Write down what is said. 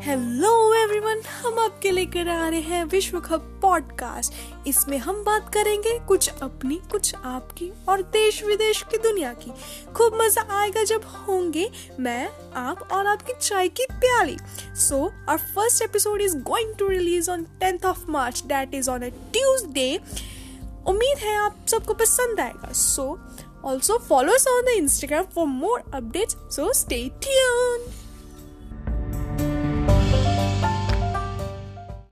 Hello everyone हम आपके लेकर आ रहे हैं विश्व कप पॉडकास्ट इसमें हम बात करेंगे कुछ अपनी, कुछ आपकी और देश विदेश की दुनिया की। खूब मज़ा आएगा जब होंगे मैं, आप और आपकी चाय की प्याली। So our first episode is going to release on tenth of March that is on a Tuesday उम्मीद है आप सबको पसंद आएगा। So also follow on the Instagram for more updates so stay tuned